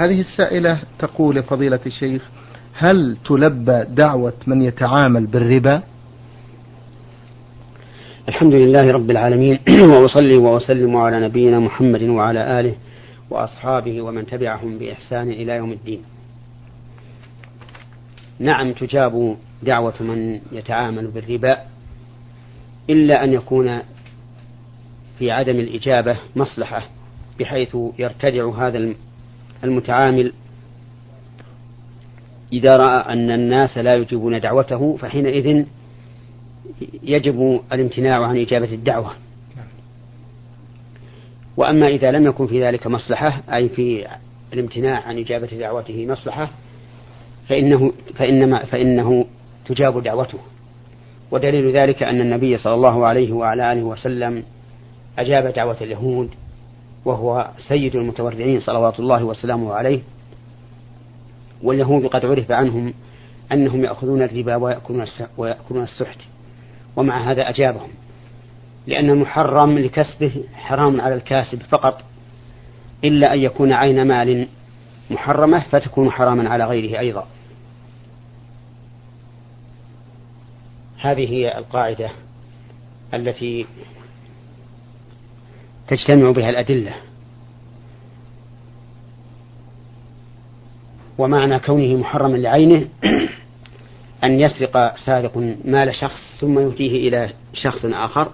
هذه السائلة تقول فضيلة الشيخ هل تلبى دعوة من يتعامل بالربا؟ الحمد لله رب العالمين وأصلي وأسلم على نبينا محمد وعلى آله وأصحابه ومن تبعهم بإحسان إلى يوم الدين نعم تجاب دعوة من يتعامل بالربا إلا أن يكون في عدم الإجابة مصلحة بحيث يرتدع هذا المتعامل إذا رأى أن الناس لا يجيبون دعوته فحينئذ يجب الامتناع عن إجابة الدعوة. وأما إذا لم يكن في ذلك مصلحة أي في الامتناع عن إجابة دعوته مصلحة فإنه فإنما فإنه تجاب دعوته. ودليل ذلك أن النبي صلى الله عليه وعلى آله وسلم أجاب دعوة اليهود وهو سيد المتورعين صلوات الله وسلامه عليه واليهود قد عرف عنهم أنهم يأخذون الربا ويأكلون السحت ومع هذا أجابهم لأن المحرم لكسبه حرام على الكاسب فقط إلا أن يكون عين مال محرمة فتكون حراما على غيره أيضا. هذه هي القاعدة التي تجتمع بها الأدلة. ومعنى كونه محرما لعينه أن يسرق سارق مال شخص ثم يهديه إلى شخص آخر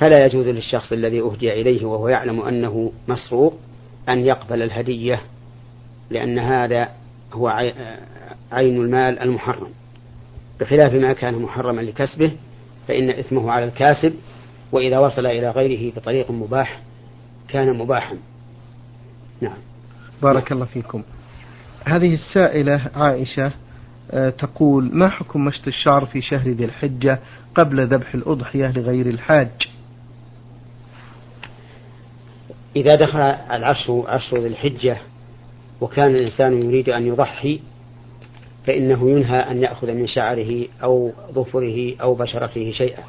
فلا يجوز للشخص الذي أهدي إليه وهو يعلم أنه مسروق أن يقبل الهدية لأن هذا هو عين المال المحرم. بخلاف ما كان محرما لكسبه فإن إثمه على الكاسب وإذا وصل إلى غيره بطريق مباح كان مباحا. نعم. بارك الله فيكم. هذه السائلة عائشة آه، تقول ما حكم مشط الشعر في شهر ذي الحجة قبل ذبح الأضحية لغير الحاج؟ إذا دخل العشر عشر ذي الحجة وكان الإنسان يريد أن يضحي فإنه ينهى أن يأخذ من شعره أو ظفره أو بشرته شيئا.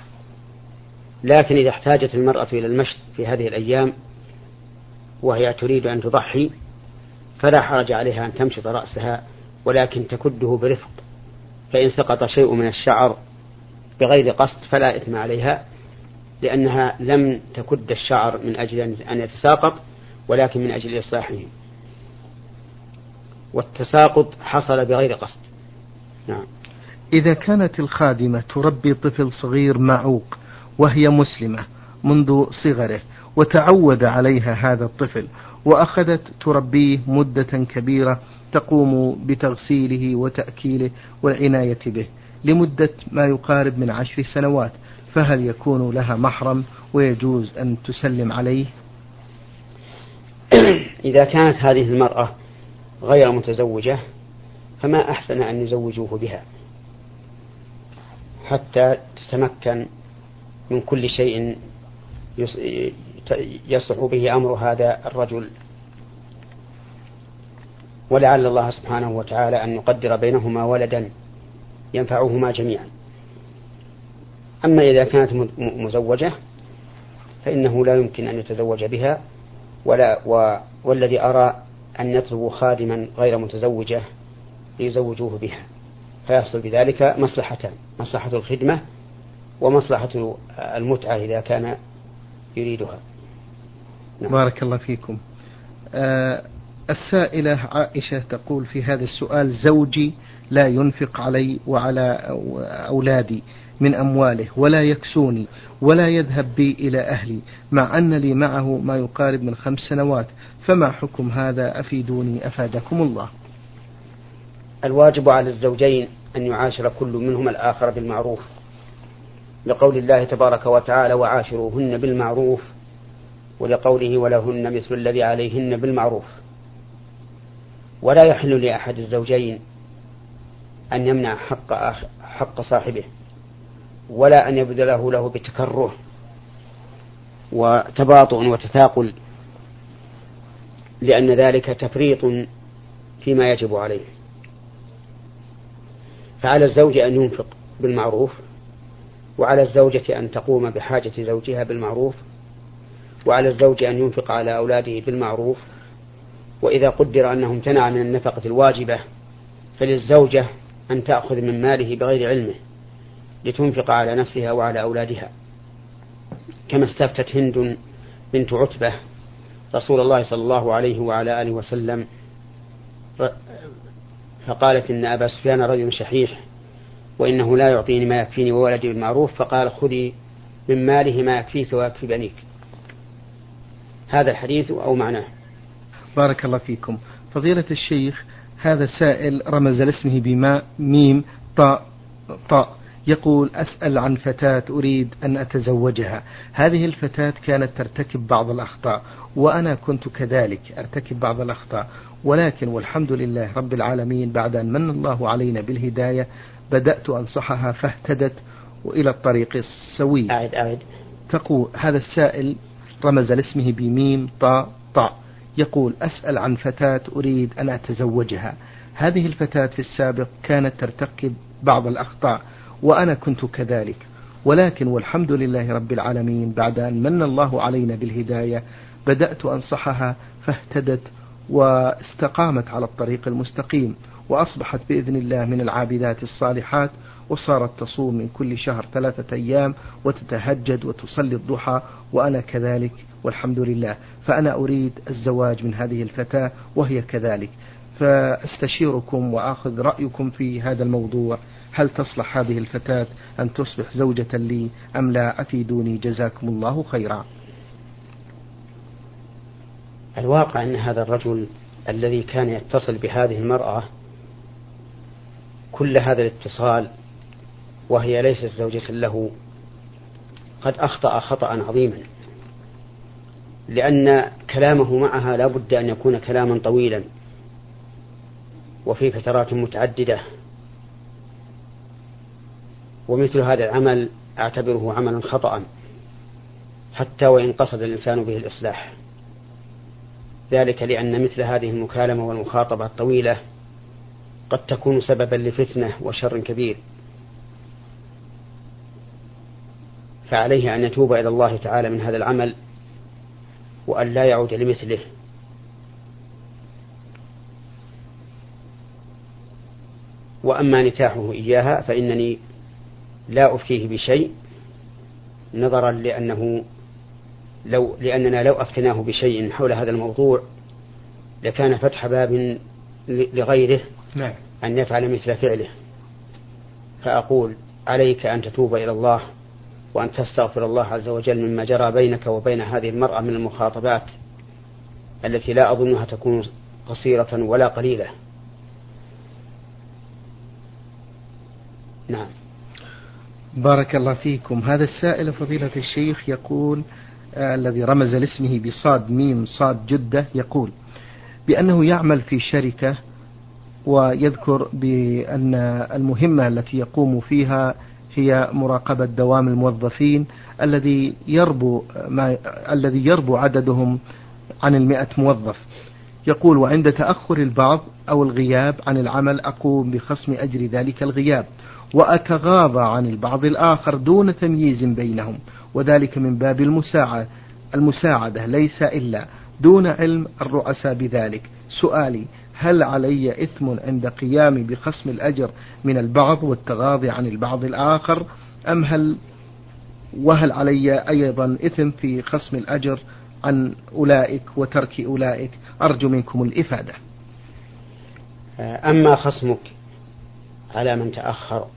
لكن إذا احتاجت المرأة إلى المشط في هذه الأيام وهي تريد أن تضحي فلا حرج عليها أن تمشط رأسها ولكن تكده برفق. فإن سقط شيء من الشعر بغير قصد فلا إثم عليها لأنها لم تكد الشعر من أجل أن يتساقط ولكن من أجل إصلاحه. والتساقط حصل بغير قصد. نعم. إذا كانت الخادمة تربي طفل صغير معوق وهي مسلمة منذ صغره وتعود عليها هذا الطفل وأخذت تربيه مدة كبيرة تقوم بتغسيله وتأكيله والعناية به لمدة ما يقارب من عشر سنوات فهل يكون لها محرم ويجوز أن تسلم عليه؟ إذا كانت هذه المرأة غير متزوجة فما أحسن أن يزوجوه بها حتى تتمكن من كل شيء يصلح به أمر هذا الرجل. ولعل الله سبحانه وتعالى أن يقدر بينهما ولدا ينفعهما جميعا. أما إذا كانت مزوجة فإنه لا يمكن أن يتزوج بها ولا و والذي أرى أن يطلبوا خادما غير متزوجة ليزوجوه بها فيحصل بذلك مصلحتان مصلحة الخدمة ومصلحة المتعة إذا كان يريدها. نعم. بارك الله فيكم. آه السائلة عائشة تقول في هذا السؤال زوجي لا ينفق علي وعلى أولادي من أمواله ولا يكسوني ولا يذهب بي إلى أهلي مع أن لي معه ما يقارب من خمس سنوات فما حكم هذا؟ أفيدوني أفادكم الله. الواجب على الزوجين أن يعاشر كل منهما الآخر بالمعروف. لقول الله تبارك وتعالى وعاشروهن بالمعروف ولقوله ولهن مثل الذي عليهن بالمعروف ولا يحل لأحد الزوجين أن يمنع حق حق صاحبه ولا أن يبذله له بتكره وتباطؤ وتثاقل لأن ذلك تفريط فيما يجب عليه. فعلى الزوج أن ينفق بالمعروف وعلى الزوجة أن تقوم بحاجة زوجها بالمعروف وعلى الزوج أن ينفق على أولاده بالمعروف وإذا قدر أنه امتنع من النفقة الواجبة فللزوجة أن تأخذ من ماله بغير علمه لتنفق على نفسها وعلى أولادها. كما استفتت هند بنت عتبة رسول الله صلى الله عليه وعلى آله وسلم فقالت إن أبا سفيان رجل شحيح وإنه لا يعطيني ما يكفيني وولدي بالمعروف فقال خذي من ماله ما يكفيك ويكفي بنيك. هذا الحديث أو معناه. بارك الله فيكم. فضيلة الشيخ هذا سائل رمز لاسمه بماء ميم طاء طاء يقول أسأل عن فتاة أريد أن أتزوجها. هذه الفتاة كانت ترتكب بعض الأخطاء وأنا كنت كذلك أرتكب بعض الأخطاء. ولكن والحمد لله رب العالمين بعد أن من الله علينا بالهداية بدأت أنصحها فاهتدت وإلى الطريق السوي. أعد أعد. تقول هذا السائل رمز لاسمه بميم طاء طاء يقول أسأل عن فتاة أريد أن أتزوجها. هذه الفتاة في السابق كانت ترتكب بعض الأخطاء وأنا كنت كذلك. ولكن والحمد لله رب العالمين بعد أن من الله علينا بالهداية بدأت أنصحها فاهتدت واستقامت على الطريق المستقيم وأصبحت بإذن الله من العابدات الصالحات وصارت تصوم من كل شهر ثلاثة أيام وتتهجد وتصلي الضحى وأنا كذلك والحمد لله. فأنا أريد الزواج من هذه الفتاة وهي كذلك. فأستشيركم وأخذ رأيكم في هذا الموضوع. هل تصلح هذه الفتاة أن تصبح زوجة لي أم لا؟ أفيدوني جزاكم الله خيرا. الواقع أن هذا الرجل الذي كان يتصل بهذه المرأة كل هذا الاتصال وهي ليست زوجة له قد أخطأ خطأ عظيما لأن كلامه معها لا بد أن يكون كلاما طويلا وفي فترات متعددة ومثل هذا العمل أعتبره عملا خطأ حتى وإن قصد الإنسان به الإصلاح. ذلك لأن مثل هذه المكالمة والمخاطبة الطويلة قد تكون سببا لفتنة وشر كبير. فعليه أن يتوب إلى الله تعالى من هذا العمل وأن لا يعود لمثله. وأما نكاحه إياها فإنني لا أفتيه بشيء نظرا لأنه لو لأننا لو أفتناه بشيء حول هذا الموضوع لكان فتح باب لغيره نعم. أن يفعل مثل فعله. فأقول عليك أن تتوب إلى الله وأن تستغفر الله عز وجل مما جرى بينك وبين هذه المرأة من المخاطبات التي لا أظنها تكون قصيرة ولا قليلة. نعم. بارك الله فيكم. هذا السائل فضيلة الشيخ يقول الذي رمز لاسمه بصاد ميم صاد جدة يقول بأنه يعمل في شركة ويذكر بأن المهمة التي يقوم فيها هي مراقبة دوام الموظفين الذي يربو ما الذي يربو عددهم عن المئة موظف. يقول وعند تأخر البعض أو الغياب عن العمل أقوم بخصم أجر ذلك الغياب وأتغاضى عن البعض الآخر دون تمييز بينهم. وذلك من باب المساعدة المساعدة ليس إلا دون علم الرؤساء بذلك. سؤالي هل علي إثم عند قيامي بخصم الأجر من البعض والتغاضي عن البعض الآخر؟ أم هل وهل علي أيضا إثم في خصم الأجر عن أولئك وترك أولئك؟ أرجو منكم الإفادة. أما خصمك على من تأخر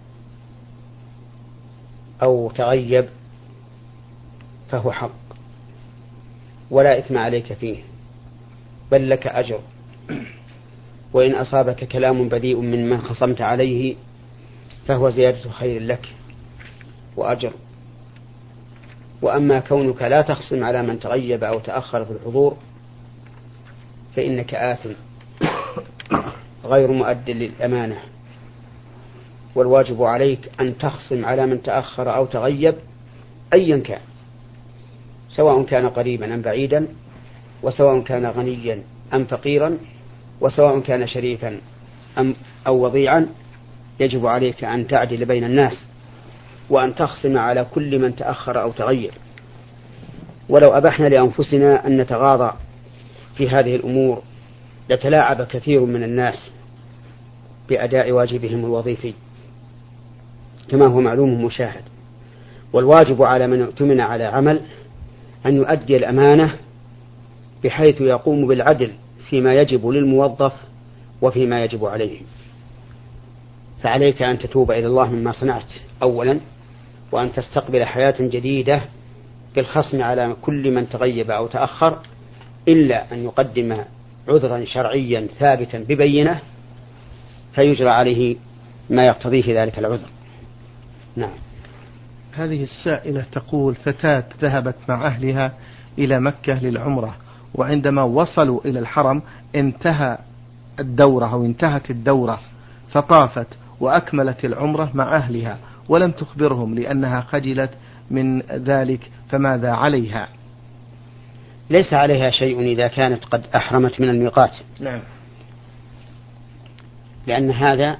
أو تغيب فهو حق. ولا إثم عليك فيه بل لك أجر. وإن أصابك كلام بذيء من من خصمت عليه فهو زيادة خير لك وأجر. وأما كونك لا تخصم على من تغيب أو تأخر في الحضور فإنك آثم غير مؤد للأمانة. والواجب عليك أن تخصم على من تأخر أو تغيب أيا كان. سواء كان قريبا أم بعيدا وسواء كان غنيا أم فقيرا وسواء كان شريفا أم أو وضيعا يجب عليك أن تعدل بين الناس وأن تخصم على كل من تأخر أو تغير. ولو أبحنا لأنفسنا أن نتغاضى في هذه الأمور لتلاعب كثير من الناس بأداء واجبهم الوظيفي كما هو معلوم مشاهد. والواجب على من اؤتمن على عمل أن يؤدي الأمانة بحيث يقوم بالعدل فيما يجب للموظف وفيما يجب عليه. فعليك أن تتوب إلى الله مما صنعت أولا وأن تستقبل حياة جديدة بالخصم على كل من تغيب أو تأخر إلا أن يقدم عذرا شرعيا ثابتا ببينة فيجرى عليه ما يقتضيه ذلك العذر. نعم. هذه السائلة تقول فتاة ذهبت مع أهلها إلى مكة للعمرة وعندما وصلوا إلى الحرم انتهى الدورة أو انتهت الدورة فطافت وأكملت العمرة مع أهلها ولم تخبرهم لأنها خجلت من ذلك فماذا عليها؟ ليس عليها شيء إذا كانت قد أحرمت من الميقات. نعم. لأن هذا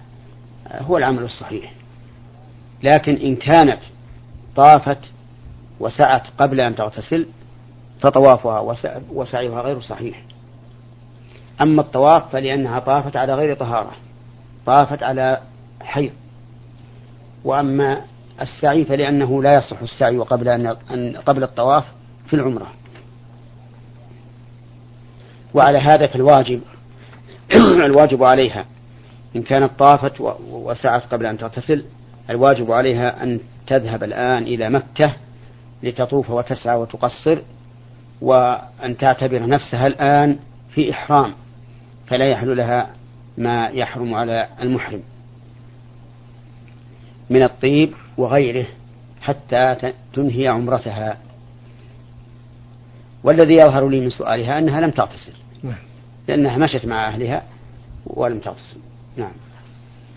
هو العمل الصحيح. لكن إن كانت طافت وسعت قبل أن تغتسل فطوافها وسعيها غير صحيح. أما الطواف فلأنها طافت على غير طهارة طافت على حيض. وأما السعي فلأنه لا يصح السعي قبل أن قبل الطواف في العمرة. وعلى هذا فالواجب الواجب عليها إن كانت طافت وسعت قبل أن تغتسل الواجب عليها أن تذهب الآن إلى مكة لتطوف وتسعى وتقصر وأن تعتبر نفسها الآن في إحرام فلا يحل لها ما يحرم على المحرم من الطيب وغيره حتى تنهي عمرتها. والذي يظهر لي من سؤالها أنها لم تغتسل نعم. لأنها مشت مع أهلها ولم تغتسل نعم.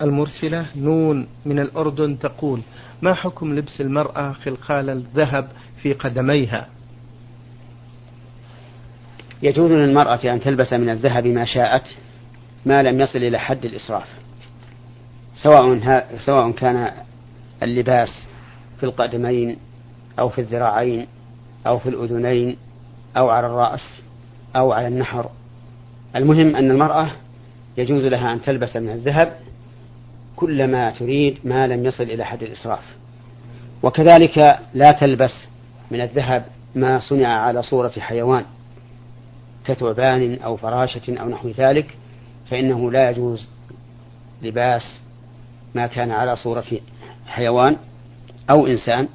المرسلة نون من الأردن تقول ما حكم لبس المرأة خلقال الذهب في قدميها؟ يجوز للمرأة أن تلبس من الذهب ما شاءت ما لم يصل إلى حد الإسراف سواء سواء كان اللباس في القدمين أو في الذراعين أو في الأذنين أو على الرأس أو على النحر. المهم أن المرأة يجوز لها أن تلبس من الذهب كل ما تريد ما لم يصل إلى حد الإسراف. وكذلك لا تلبس من الذهب ما صنع على صورة حيوان كثعبان أو فراشة أو نحو ذلك فإنه لا يجوز لباس ما كان على صورة حيوان أو إنسان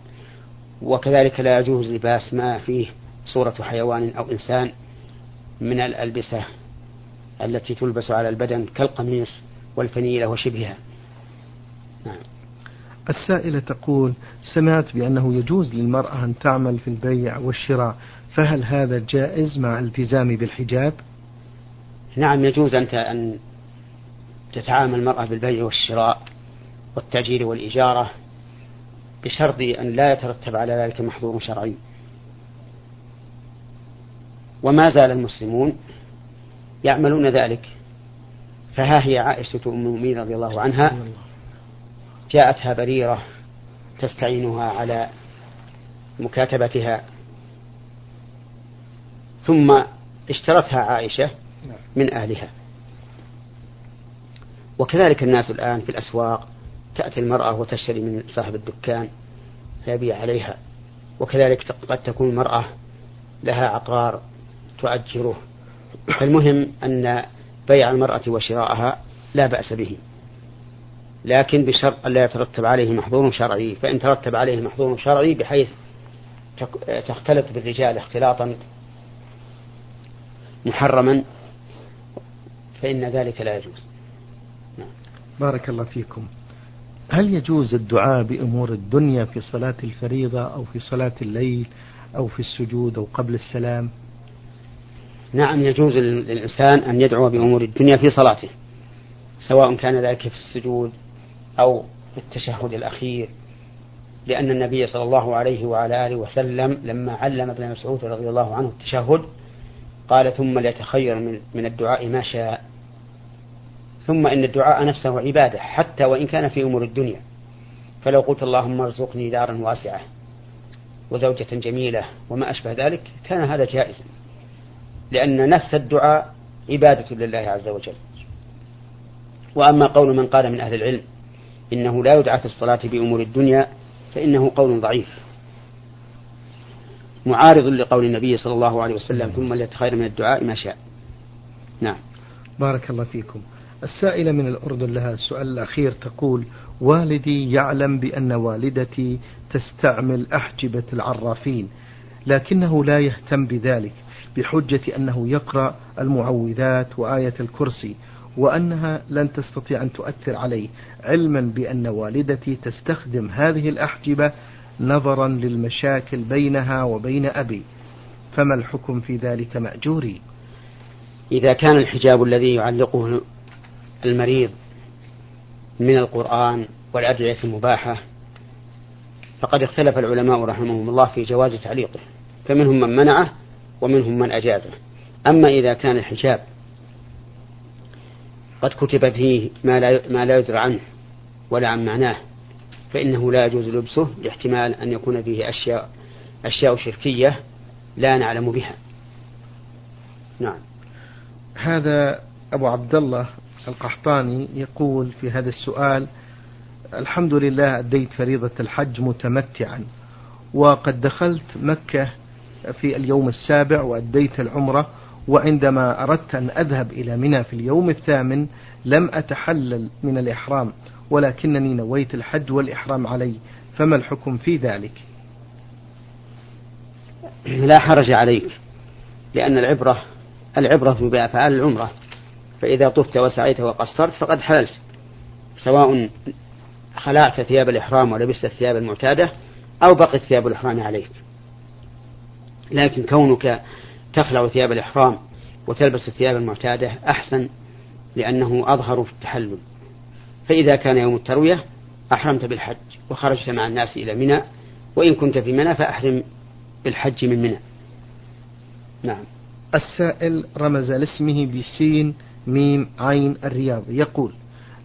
وكذلك لا يجوز لباس ما فيه صورة حيوان أو إنسان من الألبسة التي تلبس على البدن كالقميص والفنيلة وشبهها. نعم. السائلة تقول سمعت بأنه يجوز للمرأة أن تعمل في البيع والشراء فهل هذا جائز مع التزام بالحجاب؟ نعم يجوز أنت أن تتعامل المرأة بالبيع والشراء والتأجير والإجارة بشرط أن لا يترتب على ذلك محظور شرعي. وما زال المسلمون يعملون ذلك. فها هي عائشة أم المؤمنين رضي الله عنها. جاءتها بريرة تستعينها على مكاتبتها. ثم اشترتها عائشة من أهلها. وكذلك الناس الآن في الأسواق تأتي المرأة وتشتري من صاحب الدكان فيبيع عليها. وكذلك قد تكون المرأة لها عقار تؤجره. فالمهم أن بيع المرأة وشراءها لا بأس به. لكن بشرط ألا يترتب عليه محظور شرعي فإن ترتب عليه محظور شرعي بحيث تختلط بالرجال اختلاطا محرما فإن ذلك لا يجوز. نعم. بارك الله فيكم. هل يجوز الدعاء بأمور الدنيا في صلاة الفريضة أو في صلاة الليل أو في السجود أو قبل السلام؟ نعم يجوز للإنسان أن يدعو بأمور الدنيا في صلاته سواء كان ذلك في السجود أو في التشهد الأخير لأن النبي صلى الله عليه وعلى آله وسلم لما علم ابن مسعود رضي الله عنه التشهد قال ثم ليتخير من, من الدعاء ما شاء ثم إن الدعاء نفسه عبادة حتى وإن كان في أمور الدنيا. فلو قلت اللهم ارزقني دارا واسعة وزوجة جميلة وما أشبه ذلك كان هذا جائزا. لأن نفس الدعاء عبادة لله عز وجل. وأما قول من قال من أهل العلم إنه لا يدعى في الصلاة بأمور الدنيا فإنه قول ضعيف. معارض لقول النبي صلى الله عليه وسلم ثم ليتخير من الدعاء ما شاء. نعم. بارك الله فيكم. السائلة من الأردن لها السؤال الأخير تقول والدي يعلم بأن والدتي تستعمل أحجبة العرافين لكنه لا يهتم بذلك بحجة أنه يقرأ المعوذات وآية الكرسي وأنها لن تستطيع أن تؤثر عليه علما بأن والدتي تستخدم هذه الأحجبة نظرا للمشاكل بينها وبين أبي. فما الحكم في ذلك مأجوري؟ إذا كان الحجاب الذي يعلقه المريض من القرآن والأدعية المباحة فقد اختلف العلماء رحمهم الله في جواز تعليقه فمنهم من منعه ومنهم من أجازه. أما إذا كان الحجاب قد كتب فيه ما لا ما لا يدرى عنه ولا عن معناه فإنه لا يجوز لبسه لاحتمال أن يكون فيه أشياء أشياء شركية لا نعلم بها. نعم. هذا أبو عبد الله القحطاني يقول في هذا السؤال الحمد لله أديت فريضة الحج متمتعا وقد دخلت مكة في اليوم السابع وأديت العمرة وعندما أردت أن أذهب إلى منى في اليوم الثامن لم أتحلل من الإحرام ولكنني نويت الحج والإحرام علي فما الحكم في ذلك؟ لا حرج عليك لأن العبرة العبرة بأفعال العمرة فإذا طفت وسعيت وقصرت فقد حللت سواء خلعت ثياب الإحرام ولبست الثياب المعتادة أو بقت ثياب الإحرام عليك. لكن كونك تخلع ثياب الإحرام وتلبس الثياب المعتادة أحسن لأنه أظهر في التحلل. فإذا كان يوم التروية أحرمت بالحج وخرجت مع الناس إلى منى وإن كنت في منى فأحرم بالحج من منى. نعم. السائل رمز لاسمه بسين ميم عين الرياض يقول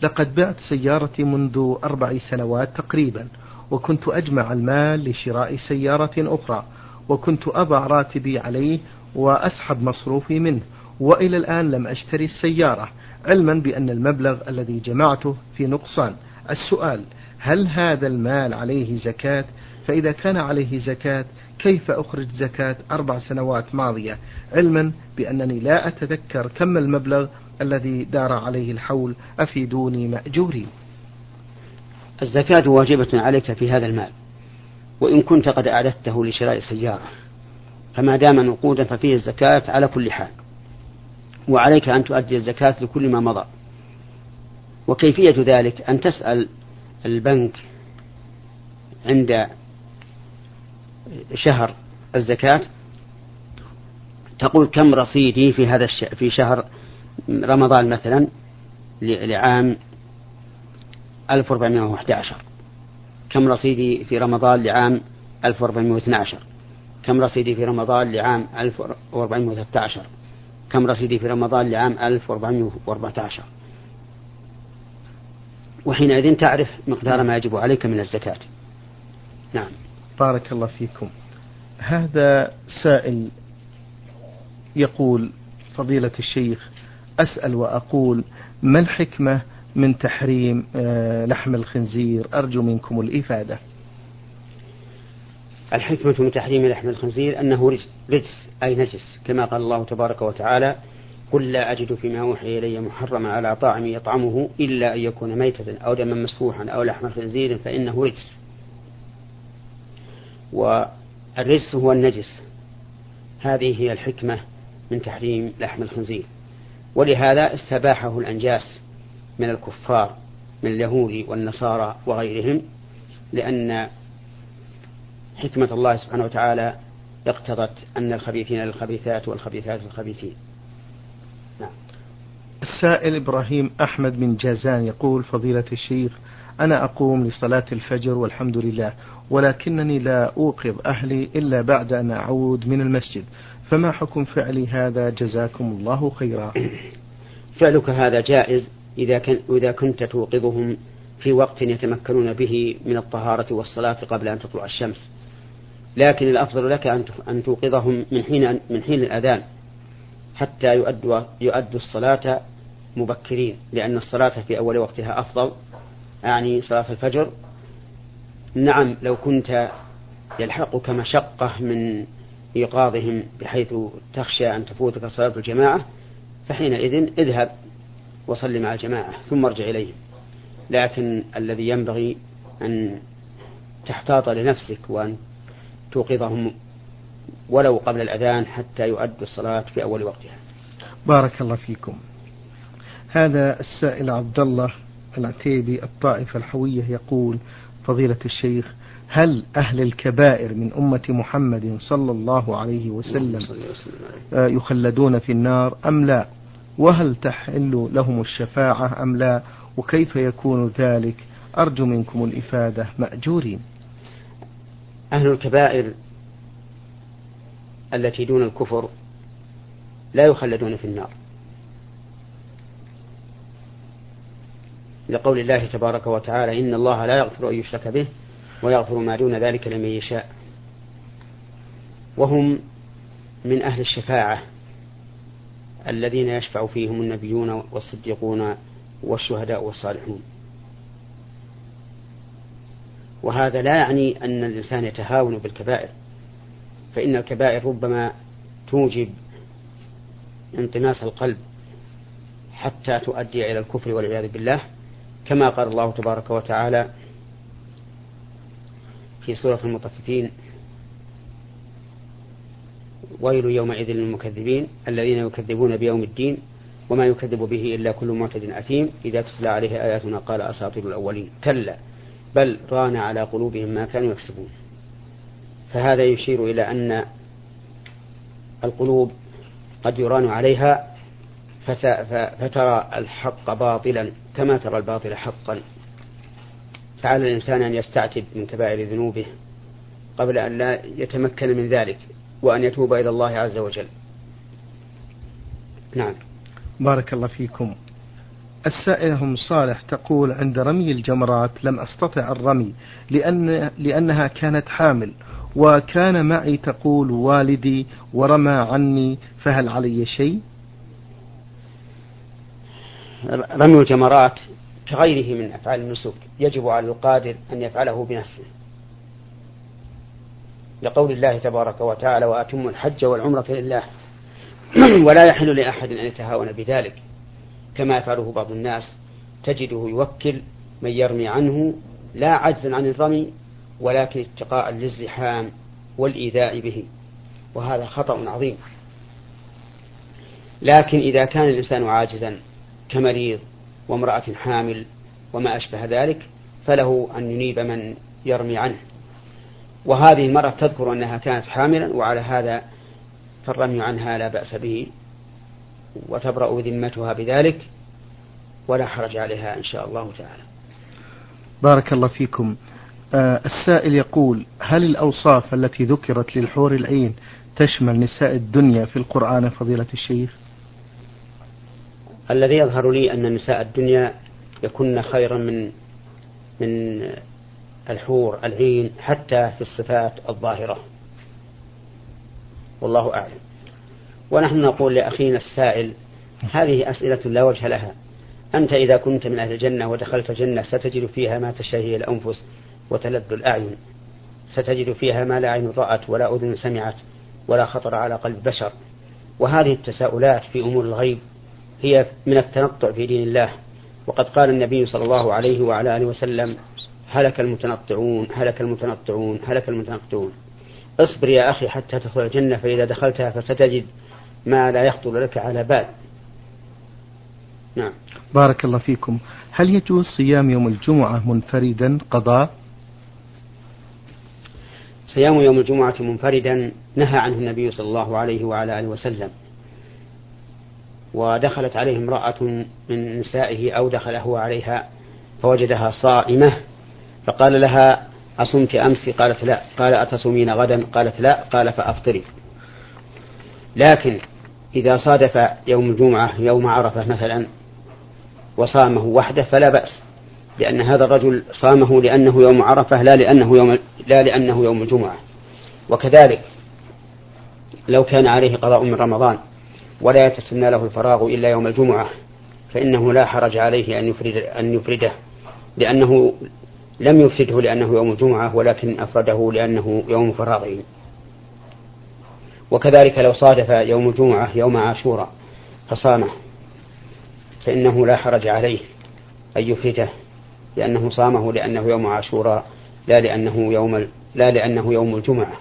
لقد بعت سيارتي منذ أربع سنوات تقريبا وكنت أجمع المال لشراء سيارة أخرى وكنت أضع راتبي عليه وأسحب مصروفي منه وإلى الآن لم أشتري السيارة علما بأن المبلغ الذي جمعته في نقصان. السؤال هل هذا المال عليه زكاة؟ فإذا كان عليه زكاة كيف أخرج زكاة أربع سنوات ماضية؟ علما بأنني لا أتذكر كم المبلغ الذي دار عليه الحول أفيدوني مأجوري. الزكاة واجبة عليك في هذا المال وإن كنت قد أعددته لشراء سيارة. فما دام نقودا ففيه الزكاة على كل حال. وعليك أن تؤدي الزكاة لكل ما مضى. وكيفية ذلك؟ أن تسأل البنك عند شهر الزكاة تقول كم رصيدي في هذا. في شهر رمضان مثلا لعام 1411 كم رصيدي في رمضان لعام 1412 كم رصيدي في رمضان لعام 1413 كم رصيدي في رمضان لعام 1414 وحينئذ تعرف مقدار ما يجب عليك من الزكاة. نعم. بارك الله فيكم. هذا سائل يقول فضيلة الشيخ أسأل وأقول ما الحكمة من تحريم آه، لحم الخنزير؟ أرجو منكم الإفادة. الحكمة من تحريم لحم الخنزير أنه رجس أي نجس كما قال الله تبارك وتعالى قل لا أجد فيما أوحي إلي محرما على طاعم يطعمه إلا أن يكون ميتة أو دما مسفوحا أو لحم خنزير فإنه رجس. والرجس هو النجس. هذه هي الحكمة من تحريم لحم الخنزير. ولهذا استباحه الأنجاس من الكفار من اليهود والنصارى وغيرهم لأن حكمة الله سبحانه وتعالى اقتضت أن الخبيثين للخبيثات والخبيثات للخبيثين. نعم. السائل إبراهيم أحمد من جازان يقول فضيلة الشيخ أنا أقوم لصلاة الفجر والحمد لله ولكنني لا أوقظ أهلي إلا بعد أن أعود من المسجد. فما حكم فعلي هذا؟ جزاكم الله خيرا. فعلك هذا جائز إذا, كان إذا كنت توقظهم في وقت يتمكنون به من الطهارة والصلاة قبل أن تطلع الشمس. لكن الأفضل لك أن توقظهم من حين من حين الأذان حتى يؤدوا يؤدوا الصلاة مبكرين لأن الصلاة في أول وقتها أفضل. أعني صلاة الفجر. نعم لو كنت يلحقك مشقة من إيقاظهم بحيث تخشى أن تفوتك صلاة الجماعة فحينئذ اذهب وصل مع الجماعة ثم ارجع إليهم. لكن الذي ينبغي أن تحتاط لنفسك وأن توقظهم ولو قبل الأذان حتى يؤدوا الصلاة في أول وقتها. بارك الله فيكم. هذا السائل عبد الله العتيبي الطائفة الحوية يقول فضيلة الشيخ هل أهل الكبائر من أمة محمد صلى الله عليه وسلم آه، يخلدون في النار أم لا؟ وهل تحل لهم الشفاعة أم لا؟ وكيف يكون ذلك؟ أرجو منكم الإفادة. مأجورين. أهل الكبائر التي دون الكفر لا يخلدون في النار. لقول الله تبارك وتعالى إن الله لا يغفر أن يشرك به ويغفر ما دون ذلك لمن يشاء. وهم من أهل الشفاعة الذين يشفع فيهم النبيون والصديقون والشهداء والصالحون. وهذا لا يعني أن الإنسان يتهاون بالكبائر فإن الكبائر ربما توجب انطماس القلب حتى تؤدي إلى الكفر والعياذ بالله كما قال الله تبارك وتعالى في سورة المطففين ويل يومئذ للمكذبين الذين يكذبون بيوم الدين وما يكذب به إلا كل معتد أثيم إذا تتلى عليه آياتنا قال أساطير الأولين. كلا. بل ران على قلوبهم ما كانوا يكسبون. فهذا يشير إلى أن القلوب قد يران عليها فترى الحق باطلا كما ترى الباطل حقا. فعلى الإنسان أن يستعتب من كبائر ذنوبه قبل أن لا يتمكن من ذلك وأن يتوب إلى الله عز وجل. نعم. بارك الله فيكم. السائلة أم صالح تقول عند رمي الجمرات لم أستطع الرمي لأن لأنها كانت حامل وكان معي تقول والدي ورمى عني فهل علي شيء؟ رمي الجمرات كغيره من أفعال النسك يجب على القادر أن يفعله بنفسه لقول الله تبارك وتعالى وأتم الحج والعمرة لله ولا يحل لأحد أن يتهاون بذلك كما يفعله بعض الناس تجده يوكل من يرمي عنه لا عجزا عن الرمي ولكن اتقاء للزحام والإيذاء به. وهذا خطأ عظيم. لكن إذا كان الإنسان عاجزا كمريض وامرأة حامل وما أشبه ذلك فله أن ينيب من يرمي عنه. وهذه المرأة تذكر أنها كانت حاملا وعلى هذا فالرمي عنها لا بأس به. وتبرأ ذمتها بذلك ولا حرج عليها إن شاء الله تعالى. بارك الله فيكم. آه السائل يقول هل الأوصاف التي ذكرت للحور العين تشمل نساء الدنيا في القرآن فضيلة الشيخ؟ الذي يظهر لي أن نساء الدنيا يكن خيرا من من الحور العين حتى في الصفات الظاهرة. والله أعلم. ونحن نقول لأخينا السائل هذه أسئلة لا وجه لها. أنت إذا كنت من أهل الجنة ودخلت الجنة ستجد فيها ما تشتهي الأنفس وتلذ الأعين. ستجد فيها ما لا عين رأت ولا أذن سمعت ولا خطر على قلب بشر. وهذه التساؤلات في أمور الغيب هي من التنطع في دين الله. وقد قال النبي صلى الله عليه وعلى آله وسلم هلك المتنطعون هلك المتنطعون هلك المتنطعون. اصبر يا أخي حتى تدخل الجنة فإذا دخلتها فستجد ما لا يخطر لك على بال. نعم. بارك الله فيكم. هل يجوز صيام يوم الجمعة منفردا قضاء؟ صيام يوم الجمعة منفردا نهى عنه النبي صلى الله عليه وعلى آله وسلم. ودخلت عليه امرأة من نسائه أو دخل هو عليها فوجدها صائمة. فقال لها أصمت أمس؟ قالت لا. قال أتصومين غدا؟ قالت لا. قال فأفطري. لكن إذا صادف يوم الجمعة يوم عرفة مثلا وصامه وحده فلا بأس لأن هذا الرجل صامه لأنه يوم عرفة لا لأنه يوم لا لأنه يوم الجمعة. وكذلك لو كان عليه قضاء من رمضان ولا يتسنى له الفراغ إلا يوم الجمعة فإنه لا حرج عليه أن يفرد أن يفرده لأنه لم يفسده لأنه يوم الجمعة ولكن أفرده لأنه يوم فراغه. وكذلك لو صادف يوم الجمعة يوم عاشوراء فصامه فإنه لا حرج عليه أن يفرده لأنه صامه لأنه يوم عاشوراء لا لأنه يوم لا لأنه يوم الجمعة.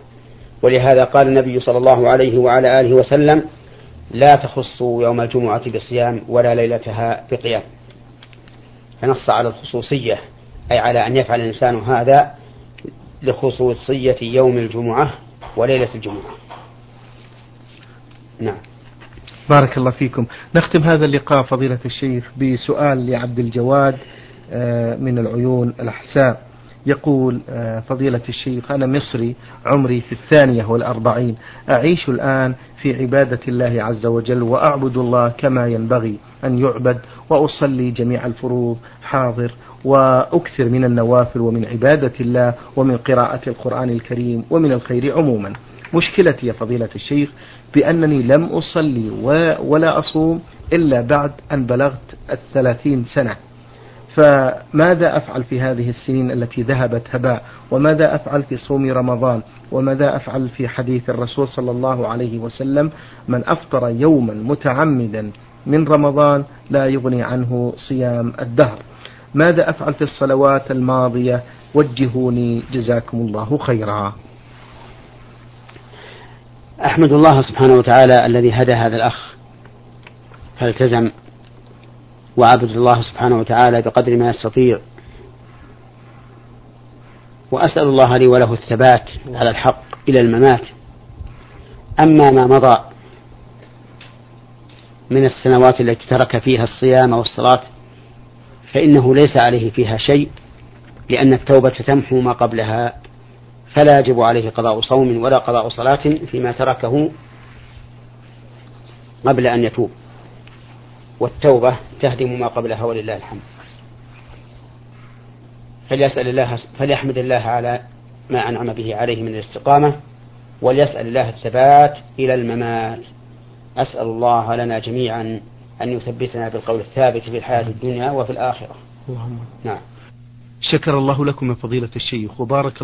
ولهذا قال النبي صلى الله عليه وعلى آله وسلم لا تخصوا يوم الجمعة بصيام ولا ليلتها بقيام. فنص على الخصوصية أي على أن يفعل الإنسان هذا لخصوصية يوم الجمعة وليلة الجمعة. نعم. بارك الله فيكم. نختم هذا اللقاء فضيلة الشيخ بسؤال لعبد الجواد آه، من العيون الأحساء. يقول آه، فضيلة الشيخ أنا مصري عمري في الثانية والأربعين. أعيش الآن في عبادة الله عز وجل وأعبد الله كما ينبغي أن يعبد وأصلي جميع الفروض حاضر وأكثر من النوافل ومن عبادة الله ومن قراءة القرآن الكريم ومن الخير عموما. مشكلتي يا فضيلة الشيخ بأنني لم أصلي ولا أصوم إلا بعد أن بلغت الثلاثين سنة. فماذا أفعل في هذه السنين التي ذهبت هباء؟ وماذا أفعل في صوم رمضان؟ وماذا أفعل في حديث الرسول صلى الله عليه وسلم؟ من أفطر يوما متعمدا من رمضان لا يغني عنه صيام الدهر. ماذا أفعل في الصلوات الماضية؟ وجهوني جزاكم الله خيرا. أحمد الله سبحانه وتعالى الذي هدى هذا الأخ فالتزم وعبد الله سبحانه وتعالى بقدر ما يستطيع. وأسأل الله لي وله الثبات على الحق إلى الممات. أما ما مضى من السنوات التي ترك فيها الصيام والصلاة فإنه ليس عليه فيها شيء لأن التوبة تمحو ما قبلها. فلا يجب عليه قضاء صوم ولا قضاء صلاة فيما تركه قبل أن يتوب. والتوبة تهدم ما قبلها ولله الحمد. فليسأل الله فليحمد الله على ما أنعم به عليه من الاستقامة وليسأل الله الثبات إلى الممات. أسأل الله لنا جميعا أن يثبتنا بالقول الثابت في الحياة الدنيا وفي الآخرة. اللهم نعم. شكر الله لكم يا فضيلة الشيخ وبارك